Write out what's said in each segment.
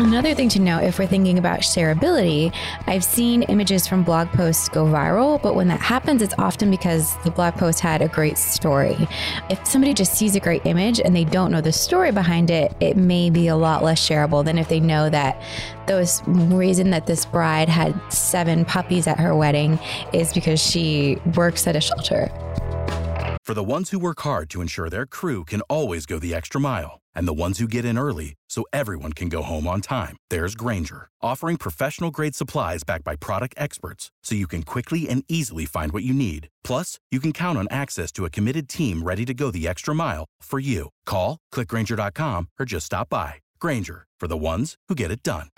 Another thing to note if we're thinking about shareability, I've seen images from blog posts go viral, but when that happens, it's often because the blog post had a great story. If somebody just sees a great image and they don't know the story behind it, it may be a lot less shareable than if they know that the reason that this bride had seven puppies at her wedding is because she works at a shelter. For the ones who work hard to ensure their crew can always go the extra mile, and the ones who get in early so everyone can go home on time, there's Grainger, offering professional grade supplies backed by product experts so you can quickly and easily find what you need. Plus, you can count on access to a committed team ready to go the extra mile for you. Call, clickgrainger.com, or just stop by. Grainger, for the ones who get it done.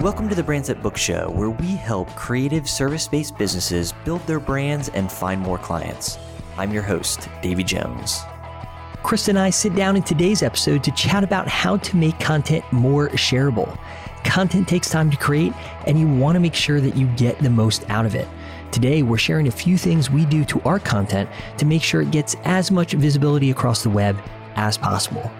Welcome to the Brands Book Show, where we help creative service based businesses build their brands and find more clients. I'm your host, Davey Jones. Krista and I sit down in today's episode to chat about how to make content more shareable. Content takes time to create, and you want to make sure that you get the most out of it. Today, we're sharing a few things we do to our content to make sure it gets as much visibility across the web as possible.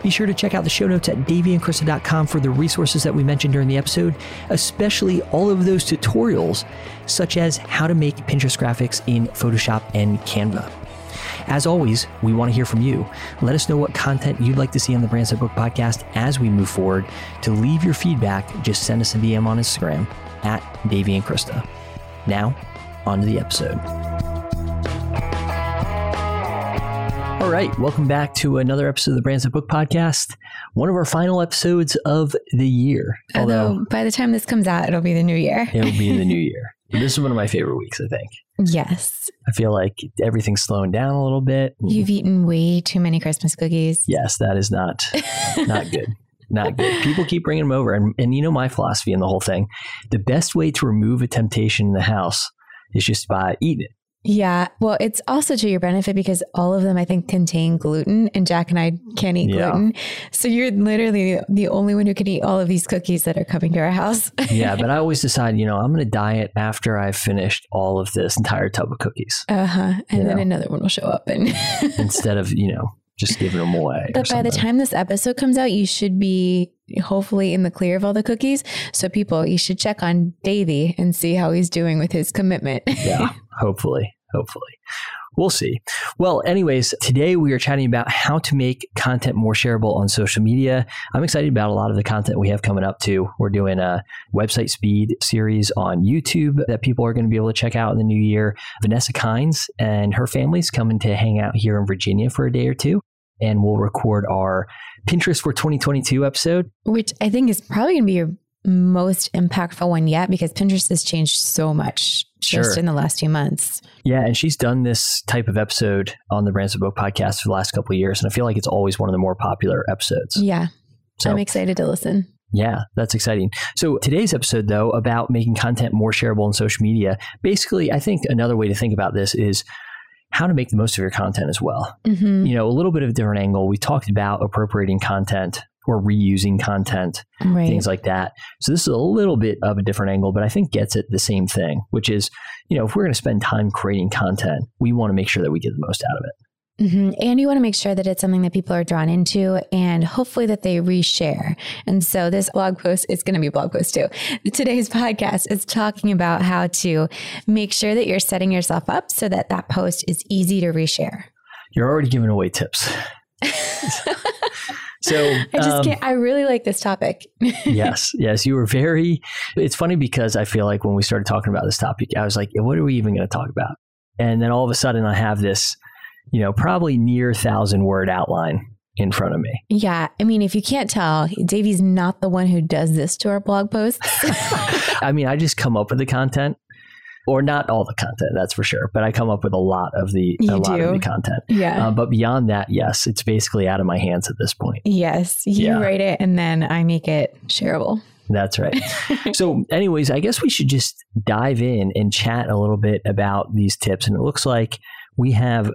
Be sure to check out the show notes at daveyandkrista.com for the resources that we mentioned during the episode, especially all of those tutorials, such as how to make Pinterest graphics in Photoshop and Canva. As always, we want to hear from you. Let us know what content you'd like to see on the Brands That Book podcast as we move forward. To leave your feedback, just send us a DM on Instagram at Davey and Krista. Now, on to the episode. All right, welcome back to another episode of the Brands That Book podcast. One of our final episodes of the year. Although, Although by the time this comes out, it'll be the new year. it'll be the new year. This is one of my favorite weeks, I think. Yes. I feel like everything's slowing down a little bit. You've eaten way too many Christmas cookies. Yes, that is not not good. Not good. People keep bringing them over, and and you know my philosophy in the whole thing. The best way to remove a temptation in the house is just by eating it. Yeah. Well, it's also to your benefit because all of them, I think, contain gluten, and Jack and I can't eat yeah. gluten. So you're literally the only one who can eat all of these cookies that are coming to our house. yeah. But I always decide, you know, I'm going to diet after I've finished all of this entire tub of cookies. Uh huh. And you then know? another one will show up. and Instead of, you know, just giving them away. But by the time this episode comes out, you should be hopefully in the clear of all the cookies. So people, you should check on Davey and see how he's doing with his commitment. yeah, hopefully, hopefully. We'll see. Well, anyways, today we are chatting about how to make content more shareable on social media. I'm excited about a lot of the content we have coming up too. We're doing a website speed series on YouTube that people are going to be able to check out in the new year. Vanessa Kynes and her family's coming to hang out here in Virginia for a day or two and we'll record our Pinterest for 2022 episode. Which I think is probably going to be your most impactful one yet because Pinterest has changed so much just in the last few months. Yeah, and she's done this type of episode on the Brands That Book podcast for the last couple of years, and I feel like it's always one of the more popular episodes. Yeah, so I'm excited to listen. Yeah, that's exciting. So today's episode, though, about making content more shareable on social media. Basically, I think another way to think about this is how to make the most of your content as well. Mm-hmm. You know, a little bit of a different angle. We talked about appropriating content or reusing content, right. things like that. So this is a little bit of a different angle, but I think gets at the same thing, which is, you know, if we're going to spend time creating content, we want to make sure that we get the most out of it. Mm-hmm. And you want to make sure that it's something that people are drawn into and hopefully that they reshare. And so this blog post is going to be a blog post too. Today's podcast is talking about how to make sure that you're setting yourself up so that that post is easy to reshare. You're already giving away tips. So I just um, can't. I really like this topic. yes, yes, you were very. It's funny because I feel like when we started talking about this topic, I was like, "What are we even going to talk about?" And then all of a sudden, I have this you know, probably near thousand word outline in front of me. Yeah. I mean, if you can't tell, Davey's not the one who does this to our blog posts. I mean, I just come up with the content. Or not all the content, that's for sure. But I come up with a lot of the you a lot do. of the content. Yeah. Uh, but beyond that, yes, it's basically out of my hands at this point. Yes, you yeah. write it and then I make it shareable. That's right. so, anyways, I guess we should just dive in and chat a little bit about these tips. And it looks like we have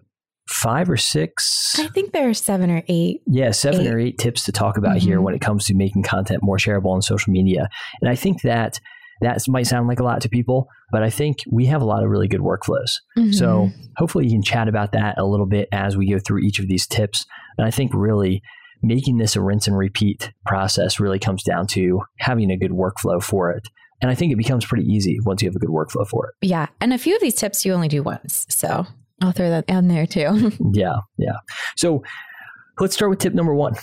five or six. I think there are seven or eight. Yeah, seven eight. or eight tips to talk about mm-hmm. here when it comes to making content more shareable on social media. And I think that that might sound like a lot to people, but I think we have a lot of really good workflows. Mm-hmm. So hopefully you can chat about that a little bit as we go through each of these tips. And I think really making this a rinse and repeat process really comes down to having a good workflow for it. And I think it becomes pretty easy once you have a good workflow for it. Yeah. And a few of these tips you only do once. So I'll throw that in there too. yeah. Yeah. So let's start with tip number one.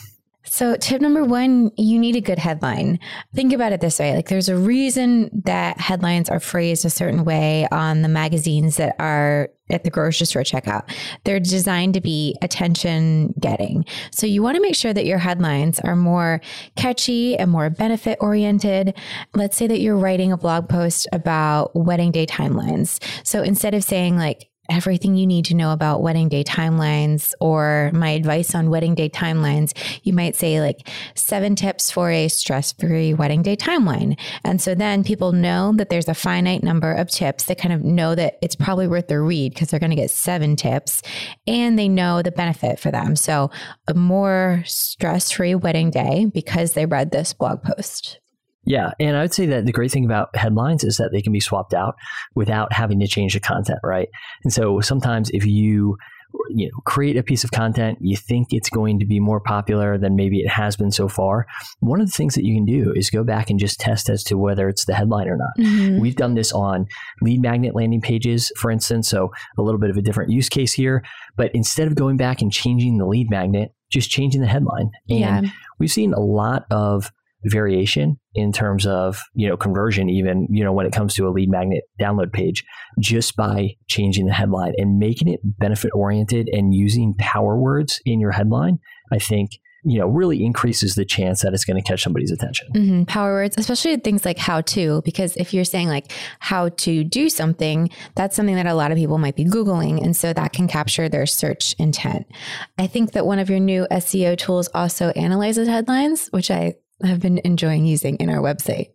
So, tip number one, you need a good headline. Think about it this way like, there's a reason that headlines are phrased a certain way on the magazines that are at the grocery store checkout. They're designed to be attention getting. So, you want to make sure that your headlines are more catchy and more benefit oriented. Let's say that you're writing a blog post about wedding day timelines. So, instead of saying, like, everything you need to know about wedding day timelines or my advice on wedding day timelines, you might say like seven tips for a stress free wedding day timeline. And so then people know that there's a finite number of tips. They kind of know that it's probably worth their read because they're going to get seven tips and they know the benefit for them. So a more stress free wedding day because they read this blog post. Yeah. And I would say that the great thing about headlines is that they can be swapped out without having to change the content, right? And so sometimes if you you know create a piece of content you think it's going to be more popular than maybe it has been so far one of the things that you can do is go back and just test as to whether it's the headline or not mm-hmm. we've done this on lead magnet landing pages for instance so a little bit of a different use case here but instead of going back and changing the lead magnet just changing the headline and yeah. we've seen a lot of variation in terms of you know conversion even you know when it comes to a lead magnet download page just by changing the headline and making it benefit oriented and using power words in your headline i think you know really increases the chance that it's going to catch somebody's attention mm-hmm. power words especially things like how to because if you're saying like how to do something that's something that a lot of people might be googling and so that can capture their search intent i think that one of your new seo tools also analyzes headlines which i have been enjoying using in our website?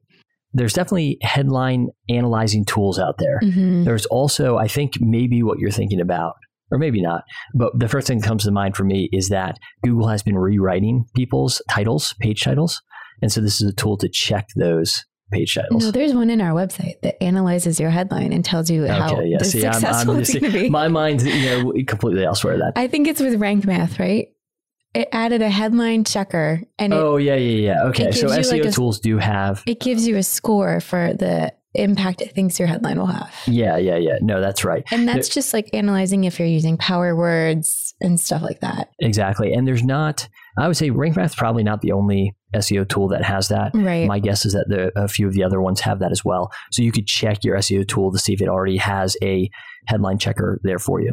There's definitely headline analyzing tools out there. Mm-hmm. There's also, I think, maybe what you're thinking about, or maybe not. But the first thing that comes to mind for me is that Google has been rewriting people's titles, page titles. And so this is a tool to check those page titles. No, there's one in our website that analyzes your headline and tells you how okay, yeah. See, successful I'm, I'm it's going to be. My mind's you know completely elsewhere. That I think it's with Rank Math, right? It added a headline checker and it, oh yeah yeah yeah. Okay so seo like a, tools do have it gives you a score for the impact it thinks your headline will have. Yeah yeah yeah. No that's right. And that's there, just like analyzing if you're using power words and stuff like that. Exactly and there's not i would say RankMath probably not the only seo tool that has that. Right. My guess is that the, a few of the other ones have that as well. So you could check your seo tool to see if it already has a headline checker there for you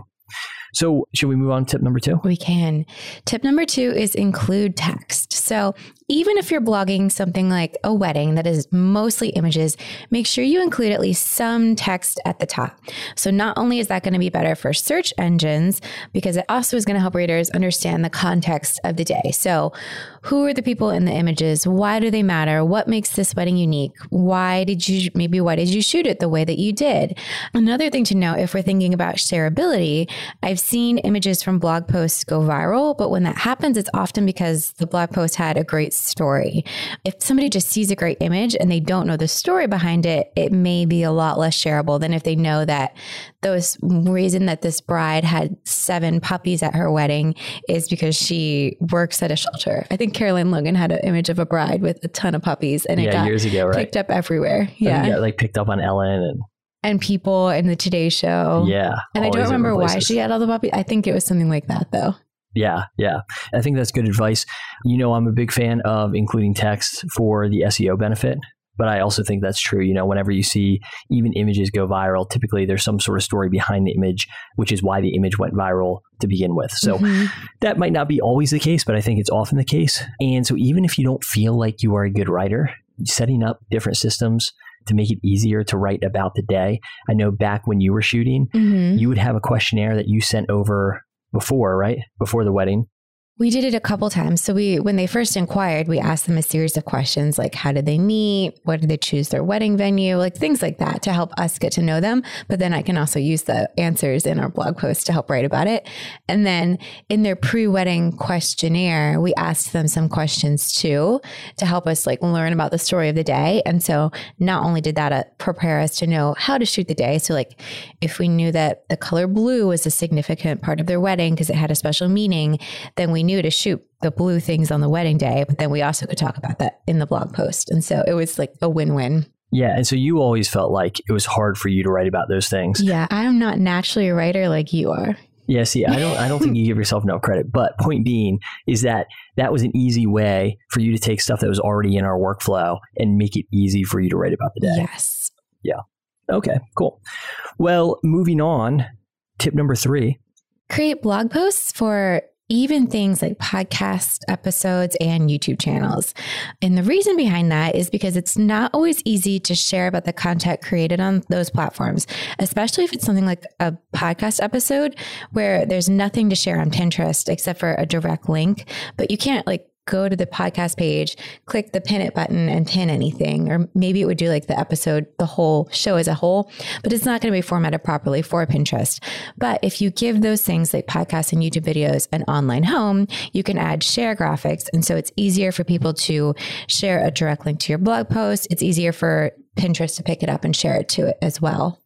so, should we move on to tip number two? We can. Tip number two is include text. So, even if you're blogging something like a wedding that is mostly images, make sure you include at least some text at the top. So, not only is that going to be better for search engines, because it also is going to help readers understand the context of the day. So, who are the people in the images? Why do they matter? What makes this wedding unique? Why did you, maybe why did you shoot it the way that you did? Another thing to note if we're thinking about shareability, I've seen images from blog posts go viral, but when that happens, it's often because the blog post had a great story. If somebody just sees a great image and they don't know the story behind it, it may be a lot less shareable than if they know that the reason that this bride had seven puppies at her wedding is because she works at a shelter. I think Caroline Logan had an image of a bride with a ton of puppies and it yeah, got years ago, right? picked up everywhere. Yeah. Got, like picked up on Ellen and and people in the Today Show. Yeah. And I don't remember why she had all the puppies. I think it was something like that though. Yeah, yeah. I think that's good advice. You know, I'm a big fan of including text for the SEO benefit, but I also think that's true. You know, whenever you see even images go viral, typically there's some sort of story behind the image, which is why the image went viral to begin with. So mm-hmm. that might not be always the case, but I think it's often the case. And so even if you don't feel like you are a good writer, setting up different systems to make it easier to write about the day. I know back when you were shooting, mm-hmm. you would have a questionnaire that you sent over before, right? Before the wedding. We did it a couple times. So we when they first inquired, we asked them a series of questions like how did they meet? What did they choose their wedding venue? Like things like that to help us get to know them. But then I can also use the answers in our blog post to help write about it. And then in their pre-wedding questionnaire, we asked them some questions too to help us like learn about the story of the day. And so not only did that uh, prepare us to know how to shoot the day, so like if we knew that the color blue was a significant part of their wedding because it had a special meaning, then we knew to shoot the blue things on the wedding day, but then we also could talk about that in the blog post. And so it was like a win win. Yeah. And so you always felt like it was hard for you to write about those things. Yeah. I'm not naturally a writer like you are. Yeah, see, I don't I don't think you give yourself enough credit. But point being is that that was an easy way for you to take stuff that was already in our workflow and make it easy for you to write about the day. Yes. Yeah. Okay, cool. Well, moving on, tip number 3. Create blog posts for even things like podcast episodes and YouTube channels. And the reason behind that is because it's not always easy to share about the content created on those platforms, especially if it's something like a podcast episode where there's nothing to share on Pinterest except for a direct link, but you can't like go to the podcast page, click the pin it button and pin anything. Or maybe it would do like the episode, the whole show as a whole, but it's not going to be formatted properly for Pinterest. But if you give those things like podcasts and YouTube videos an online home, you can add share graphics. And so it's easier for people to share a direct link to your blog post. It's easier for Pinterest to pick it up and share it to it as well.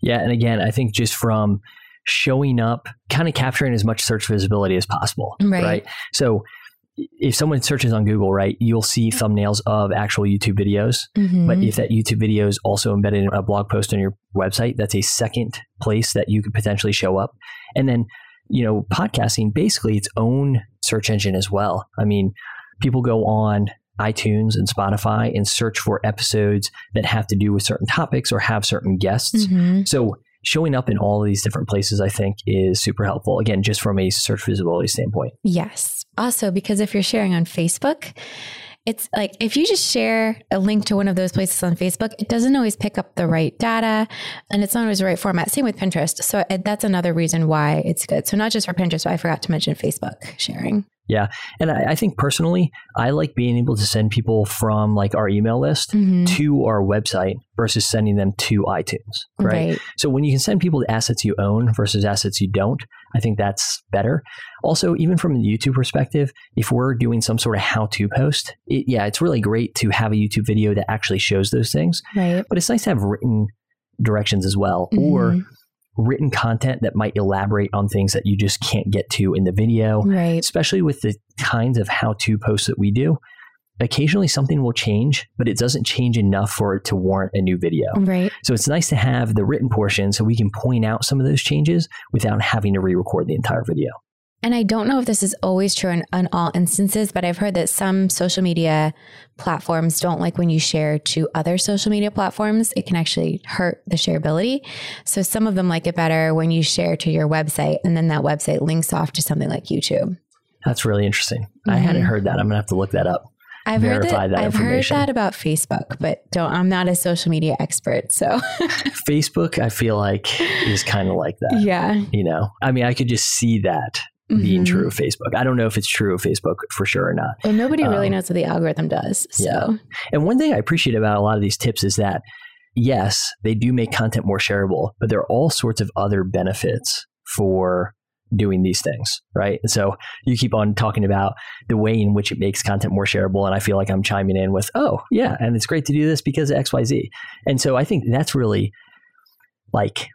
Yeah. And again, I think just from showing up, kind of capturing as much search visibility as possible. Right. right? So if someone searches on Google, right, you'll see thumbnails of actual YouTube videos. Mm-hmm. But if that YouTube video is also embedded in a blog post on your website, that's a second place that you could potentially show up. And then, you know, podcasting basically its own search engine as well. I mean, people go on iTunes and Spotify and search for episodes that have to do with certain topics or have certain guests. Mm-hmm. So showing up in all of these different places, I think, is super helpful. Again, just from a search visibility standpoint. Yes. Also, because if you're sharing on Facebook, it's like if you just share a link to one of those places on Facebook, it doesn't always pick up the right data and it's not always the right format. Same with Pinterest. So that's another reason why it's good. So, not just for Pinterest, but I forgot to mention Facebook sharing. Yeah. And I, I, think personally, I like being able to send people from like our email list Mhm. to our website versus sending them to iTunes. Right? Right. So when you can send people to assets you own versus assets you don't, I think that's better. Also, even from a YouTube perspective, if we're doing some sort of how to post, it, yeah, it's really great to have a YouTube video that actually shows those things. Right. But it's nice to have written directions as well or Mhm. Written content that might elaborate on things that you just can't get to in the video Right. especially with the kinds of how to posts that we do, occasionally something will change, but it doesn't change enough for it to warrant a new video. Right. So it's nice to have the written portion so we can point out some of those changes without having to re record the entire video. And I don't know if this is always true in, in all instances, but I've heard that some social media platforms don't like when you share to other social media platforms. It can actually hurt the shareability. So some of them like it better when you share to your website and then that website links off to something like YouTube. That's really interesting. I mm-hmm. hadn't heard that. I'm going to have to look that up. I've heard that, that I've heard that about Facebook, but don't I'm not a social media expert. So Facebook, I feel like, is kind of like that. yeah. You know, I mean, I could just see that being Mhm. true of Facebook. I don't know if it's true of Facebook for sure or not. Well, nobody really Um, knows what the algorithm does. So Yeah. And one thing I appreciate about a lot of these tips is that, yes, they do make content more shareable, but there are all sorts of other benefits for doing these things, right? And so you keep on talking about the way in which it makes content more shareable. And I feel like I'm chiming in with, oh, yeah, and it's great to do this because of XYZ. And so I think that's really like,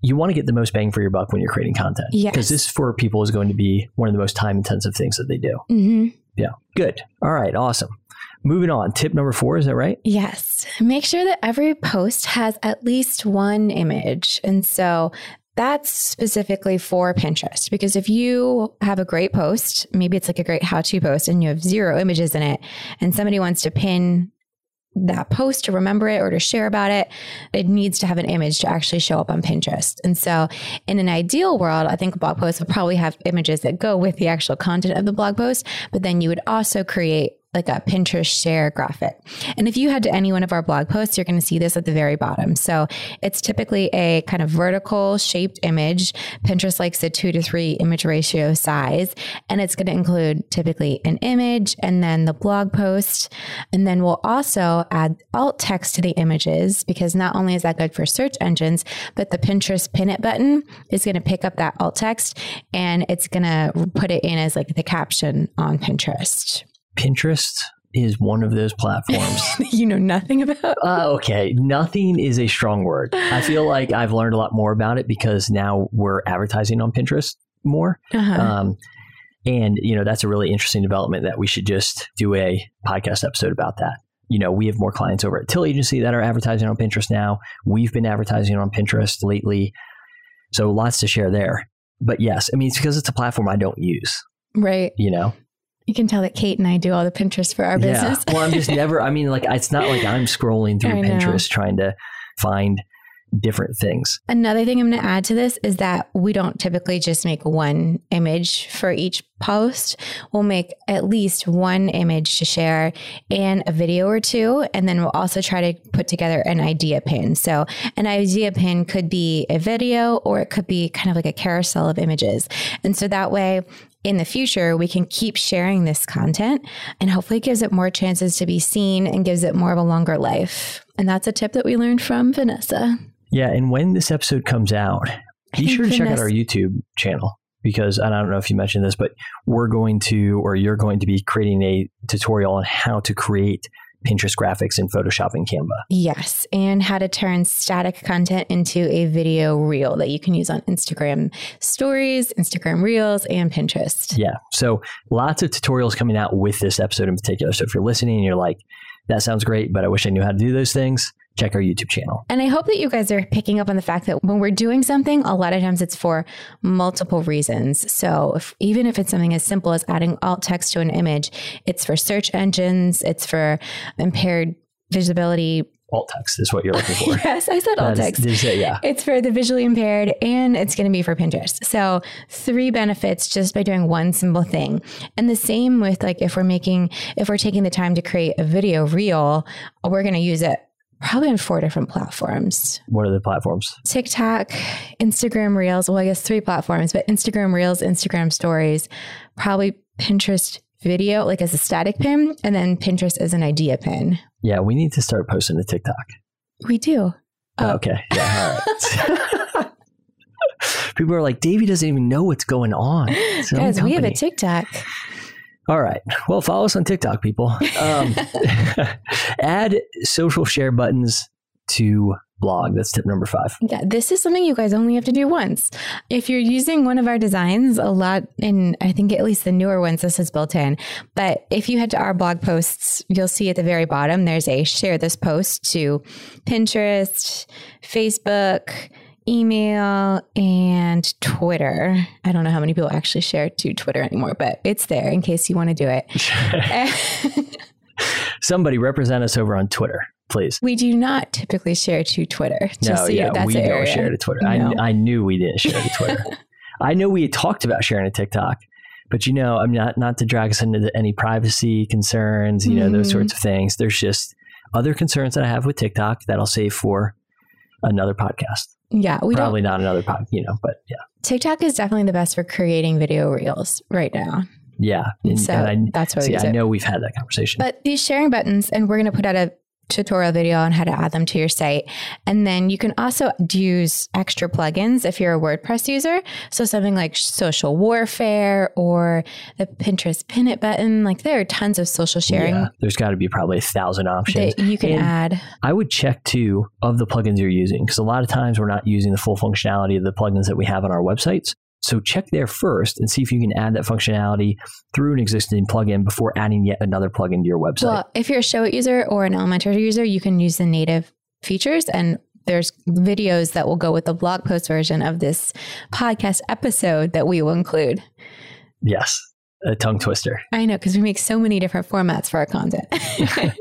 you want to get the most bang for your buck when you're creating content. Yes. Because this for people is going to be one of the most time intensive things that they do. Mhm. Yeah. Good. All right. Awesome. Moving on. Tip number four. Is that right? Yes. Make sure that every post has at least one image. And so that's specifically for Pinterest because if you have a great post, maybe it's like a great how to post and you have zero images in it, and somebody wants to pin that post to remember it or to share about it, it needs to have an image to actually show up on Pinterest. And so, in an ideal world, I think blog posts would probably have images that go with the actual content of the blog post, but then you would also create like a Pinterest share graphic. And if you head to any one of our blog posts, you're going to see this at the very bottom. So it's typically a kind of vertical shaped image. Pinterest likes a two to three image ratio size, and it's going to include typically an image and then the blog post. And then we'll also add alt text to the images because not only is that good for search engines, but the Pinterest pin it button is going to pick up that alt text and it's going to put it in as like the caption on Pinterest. Pinterest is one of those platforms. you know nothing about. uh, okay, nothing is a strong word. I feel like I've learned a lot more about it because now we're advertising on Pinterest more. Uh-huh. Um, And, you know, that's a really interesting development that we should just do a podcast episode about that. You know, we have more clients over at Till Agency that are advertising on Pinterest now. We've been advertising on Pinterest lately. So lots to share there. But yes, I mean, it's because it's a platform I don't use, Right. you know? You can tell that Kate and I do all the Pinterest for our business. Yeah. Well, I'm just never, I mean, like, it's not like I'm scrolling through I know. Pinterest trying to find different things. Another thing I'm going to add to this is that we don't typically just make one image for each post. We'll make at least one image to share and a video or two. And then we'll also try to put together an idea pin. So, an idea pin could be a video or it could be kind of like a carousel of images. And so that way, in the future, we can keep sharing this content and hopefully it gives it more chances to be seen and gives it more of a longer life. And that's a tip that we learned from Vanessa. Yeah. And when this episode comes out, be sure to check out our YouTube channel because and I don't know if you mentioned this, but we're going to, or you're going to be creating a tutorial on how to create Pinterest graphics in Photoshop and Canva. Yes, and how to turn static content into a video reel that you can use on Instagram stories, Instagram reels, and Pinterest. Yeah. So lots of tutorials coming out with this episode in particular. So if you're listening and you're like, that sounds great, but I wish I knew how to do those things, check our YouTube channel. And I hope that you guys are picking up on the fact that when we're doing something, a lot of times it's for multiple reasons. So if, even if it's something as simple as adding alt text to an image, it's for search engines, it's for impaired visibility. Alt text is what you're looking for. yes, I said alt text. say- yeah. It's for the visually impaired and it's going to be for Pinterest. So, three benefits just by doing one simple thing. And the same with like if we're making, if we're taking the time to create a video reel, we're going to use it probably on four different platforms What are the platforms? TikTok, Instagram Reels. Well, I guess three platforms, but Instagram Reels, Instagram Stories, probably Pinterest video, like as a static pin, and then Pinterest as an idea pin. Yeah, we need to start posting to TikTok. We do. Oh, Oh. okay. Yeah. All right. People are like, Davey doesn't even know what's going on. Guys, we have a. TikTok. All right. Well, follow us on TikTok, people. Um, add social share buttons to blog. That's tip number five. Yeah, this is something you guys only have to do once. If you're using one of our designs, a lot, and I think at least the newer ones, this is built in. But if you head to our blog posts, you'll see at the very bottom there's a share this post to Pinterest, Facebook, email, and Twitter. I don't know how many people actually share to Twitter anymore, but it's there in case you want to do it. Somebody represent us over on Twitter, please. we do not typically share to Twitter. No, so yeah, we don't area. share to Twitter. No. I, I knew we didn't share to Twitter. I know we had talked about sharing a TikTok, but you know, I'm not not to drag us into any privacy concerns, you know, those Mhm. sorts of things. There's just other concerns that I have with TikTok that I'll save for another podcast. Yeah, we don't Probably not another pod, you know, but yeah, TikTok is definitely the best for creating video reels right now. yeah. And, so and that's I, what we see, use I know we've had that conversation. But these sharing buttons, and we're going to put out a tutorial video on how to add them to your site. And then you can also use extra plugins if you're a WordPress user. So something like social warfare or the Pinterest pin it button. Like there are tons of social sharing yeah, there's got to be probably a thousand options. that you can And add. I would check too of the plugins you're using because a lot of times we're not using the full functionality of the plugins that we have on our websites. So check there first and see if you can add that functionality through an existing plugin before adding yet another plugin to your website. Well, if you're a Showit user or an Elementor user, you can use the native features and there's videos that will go with the blog post version of this podcast episode that we will include. yes, a tongue twister. I know because we make so many different formats for our content.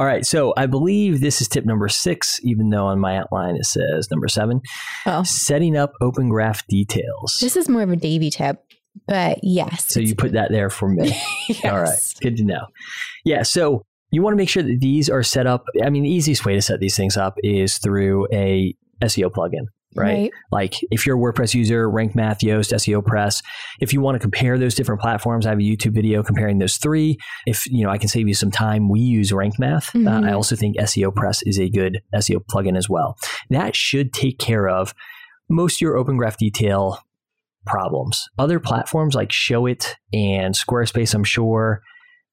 All right, so I believe this is tip number six, even though on my outline it says number seven oh, setting up open graph details. this is more of a Davey tip, but yes. so you put that there for me. yes. All right. Good to know. Yeah. So you want to make sure that these are set up. I mean, the easiest way to set these things up is through a SEO plugin, right? Like if you're a WordPress user, Rank Math, Yoast, SEO Press. If you want to compare those different platforms, I have a YouTube video comparing those three. If you know, I can save you some time. We use Rank Math. Mhm. Uh, I also think SEO Press is a good SEO plugin as well. That should take care of most of your Open Graph detail problems. Other platforms like Showit and Squarespace, I'm sure,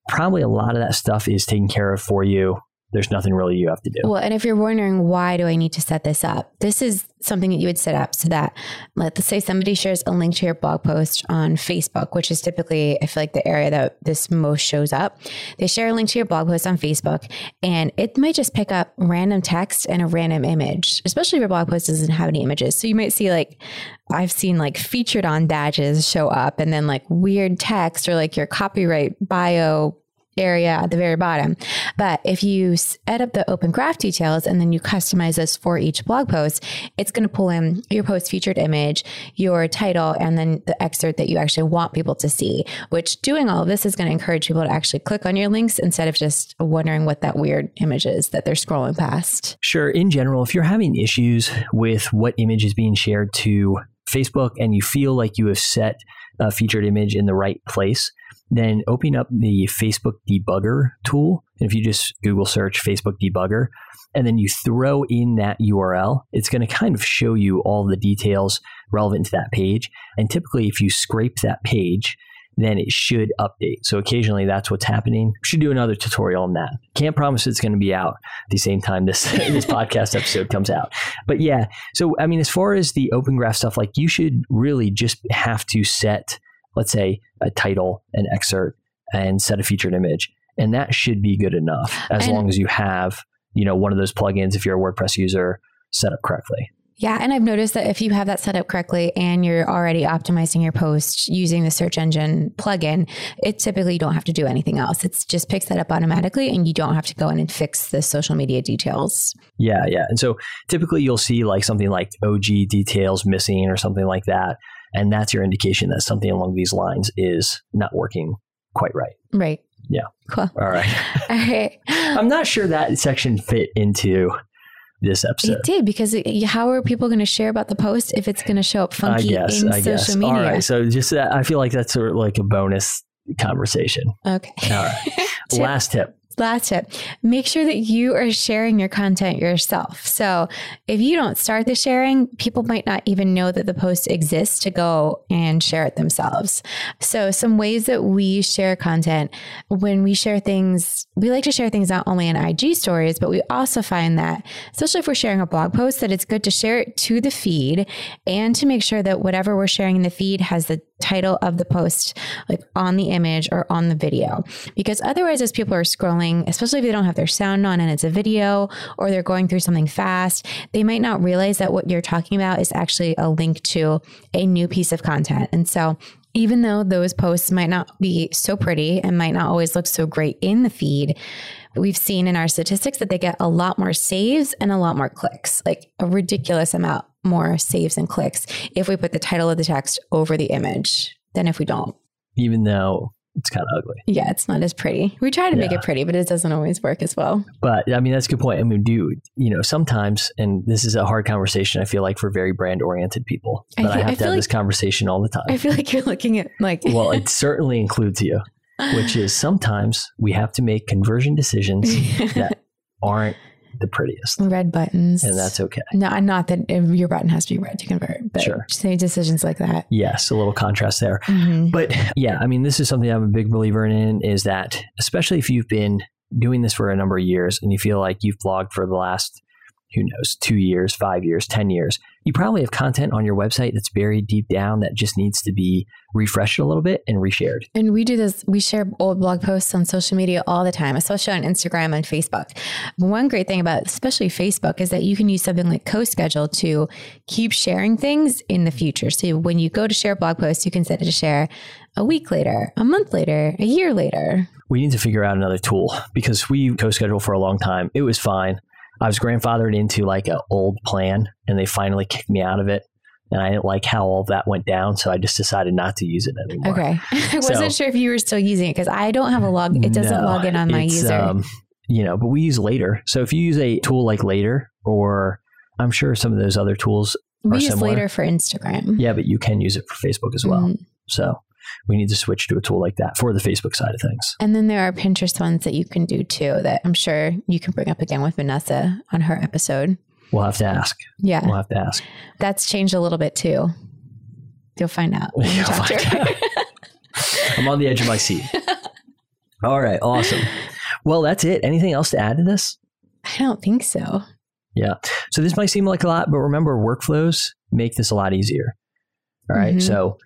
probably a lot of that stuff is taken care of for you there's nothing really you have to do. Well, and if you're wondering why do I need to set this up, this is something that you would set up so that let's say somebody shares a link to your blog post on Facebook, which is typically I feel like the area that this most shows up. They share a link to your blog post on Facebook and it might just pick up random text and a random image, especially if your blog post doesn't have any images. So you might see like I've seen like featured on badges show up and then like weird text or like your copyright bio area at the very bottom. But if you set up the open graph details and then you customize this for each blog post, it's going to pull in your post featured image, your title, and then the excerpt that you actually want people to see, which doing all of this is going to encourage people to actually click on your links instead of just wondering what that weird image is that they're scrolling past. Sure. In general, if you're having issues with what image is being shared to Facebook and you feel like you have set a featured image in the right place, then open up the Facebook debugger tool. And if you just Google search Facebook debugger and then you throw in that URL, it's going to kind of show you all the details relevant to that page. And typically, if you scrape that page, then it should update. So occasionally that's what's happening. Should do another tutorial on that. Can't promise it's going to be out at the same time this this podcast episode comes out. But yeah, so I mean as far as the open graph stuff like you should really just have to set let's say a title, an excerpt and set a featured image and that should be good enough as And- long as you have, you know, one of those plugins if you're a WordPress user set up correctly. Yeah, and I've noticed that if you have that set up correctly and you're already optimizing your post using the search engine plugin, it typically you don't have to do anything else. It just picks that up automatically and you don't have to go in and fix the social media details. Yeah, yeah. And so typically you'll see like something like OG details missing or something like that. And that's your indication that something along these lines is not working quite right. Right. Yeah. Cool. All right. All right. I'm not sure that section fit into this episode. It did because it, how are people going to share about the post if it's going to show up funky guess. in I social guess. media? All right. So just that, I feel like that's sort of like a bonus conversation. Okay. All right. Last tip. Last tip make sure that you are sharing your content yourself. So, if you don't start the sharing, people might not even know that the post exists to go and share it themselves. So, some ways that we share content when we share things, we like to share things not only in IG stories, but we also find that, especially if we're sharing a blog post, that it's good to share it to the feed and to make sure that whatever we're sharing in the feed has the title of the post like on the image or on the video. Because otherwise as people are scrolling especially if they don't have their sound on and it's a video or they're going through something fast they might not realize that what you're talking about is actually a link to a new piece of content. And so even though those posts might not be so pretty and might not always look so great in the feed we've seen in our statistics that they get a lot more saves and a lot more clicks like a ridiculous amount more saves and clicks if we put the title of the text over the image than if we don't. Even though it's kind of ugly. Yeah, it's not as pretty. We try to make it pretty, but it doesn't always work as well. But I mean, that's a good point. I mean, do you know sometimes, and this is a hard conversation. I feel like for very brand oriented people, but I, feel- have I to have like- this conversation all the time. I feel like you're looking at like well, it certainly includes you, which is sometimes we have to make conversion decisions that aren't the prettiest, red buttons. and that's okay. no, not that your button has to be red to convert, but Sure. say decisions like that. Yes, a little contrast there. Mhm. But yeah, I mean, this is something I'm a big believer in is that, especially if you've been doing this for a number of years and you feel like you've blogged for the last, who knows, two years, five years, 10 years, you probably have content on your website that's buried deep down that just needs to be refreshed a little bit and reshared. And we do this, we share old blog posts on social media all the time, especially on Instagram and Facebook. One great thing about especially Facebook is that you can use something like CoSchedule to keep sharing things in the future. So when you go to share a blog post, you can set it to share a week later, a month later, a year later. We need to figure out another tool because we co-scheduled for a long time. It was fine. I was grandfathered into like an old plan and they finally kicked me out of it. And I didn't like how all that went down. So I just decided not to use it anymore. Okay. I wasn't sure if you were still using it because I don't have a log. It doesn't No, log in on my user. um, you know, but we use Later. So if you use a tool like Later, or I'm sure some of those other tools, we use similar. later for Instagram. yeah, but you can use it for Facebook as well. Mm. So we need to switch to a tool like that for the Facebook side of things. And then there are Pinterest ones that you can do too that I'm sure you can bring up again with Vanessa on her episode. We'll have to ask. Yeah. We'll have to ask. That's changed a little bit too. You'll find out. You'll find her. I'm on the edge of my seat. All right, awesome. Well, that's it. Anything else to add to this? I don't think so. Yeah. So this might seem like a lot, but remember workflows make this a lot easier. All right? Mhm. So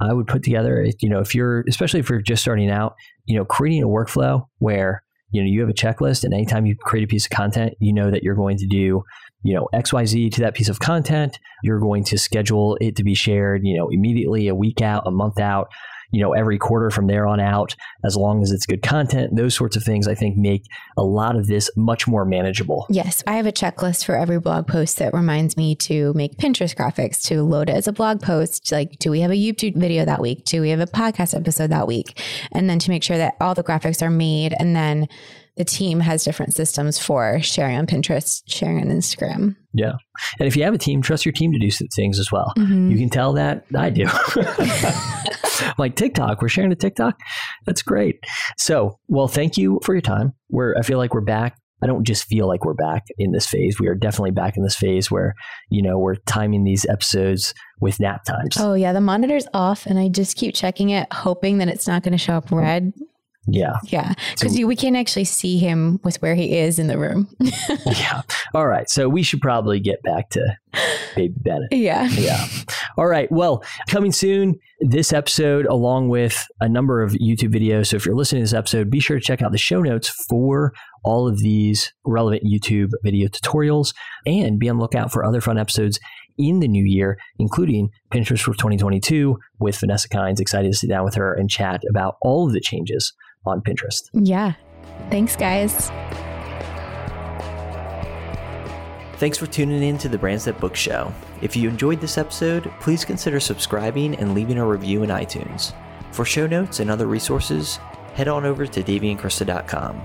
I would put together, you know, if you're, especially if you're just starting out, you know, creating a workflow where, you know, you have a checklist and anytime you create a piece of content, you know that you're going to do, you know, XYZ to that piece of content. You're going to schedule it to be shared, you know, immediately, a week out, a month out, you know, every quarter from there on out, as long as it's good content. Those sorts of things, I think, make a lot of this much more manageable. Yes, I have a checklist for every blog post that reminds me to make Pinterest graphics, to load it as a blog post. Like, do we have a YouTube video that week? Do we have a podcast episode that week? And then to make sure that all the graphics are made. And then the team has different systems for sharing on Pinterest, sharing on Instagram. Yeah. And if you have a team, trust your team to do things as well. Mhm. You can tell that I do. like TikTok, we're sharing a TikTok. That's great. So, well, thank you for your time. We're I feel like we're back. I don't just feel like we're back in this phase. We are definitely back in this phase where, you know, we're timing these episodes with nap times. Oh, yeah. The monitor's off, and I just keep checking it, hoping that it's not going to show up red. Yeah. Yeah. Because we can't actually see him with where he is in the room. Yeah. All right. So we should probably get back to Baby Bennett. yeah. Yeah. All right. Well, coming soon, this episode, along with a number of YouTube videos. So if you're listening to this episode, be sure to check out the show notes for all of these relevant YouTube video tutorials and be on the lookout for other fun episodes in the new year, including Pinterest for 2022 with Vanessa Kynes. Excited to sit down with her and chat about all of the changes on Pinterest. Yeah. Thanks, guys. Thanks for tuning in to the Brands That Book Show. If you enjoyed this episode, please consider subscribing and leaving a review in iTunes. For show notes and other resources, head on over to daveyandkrista.com.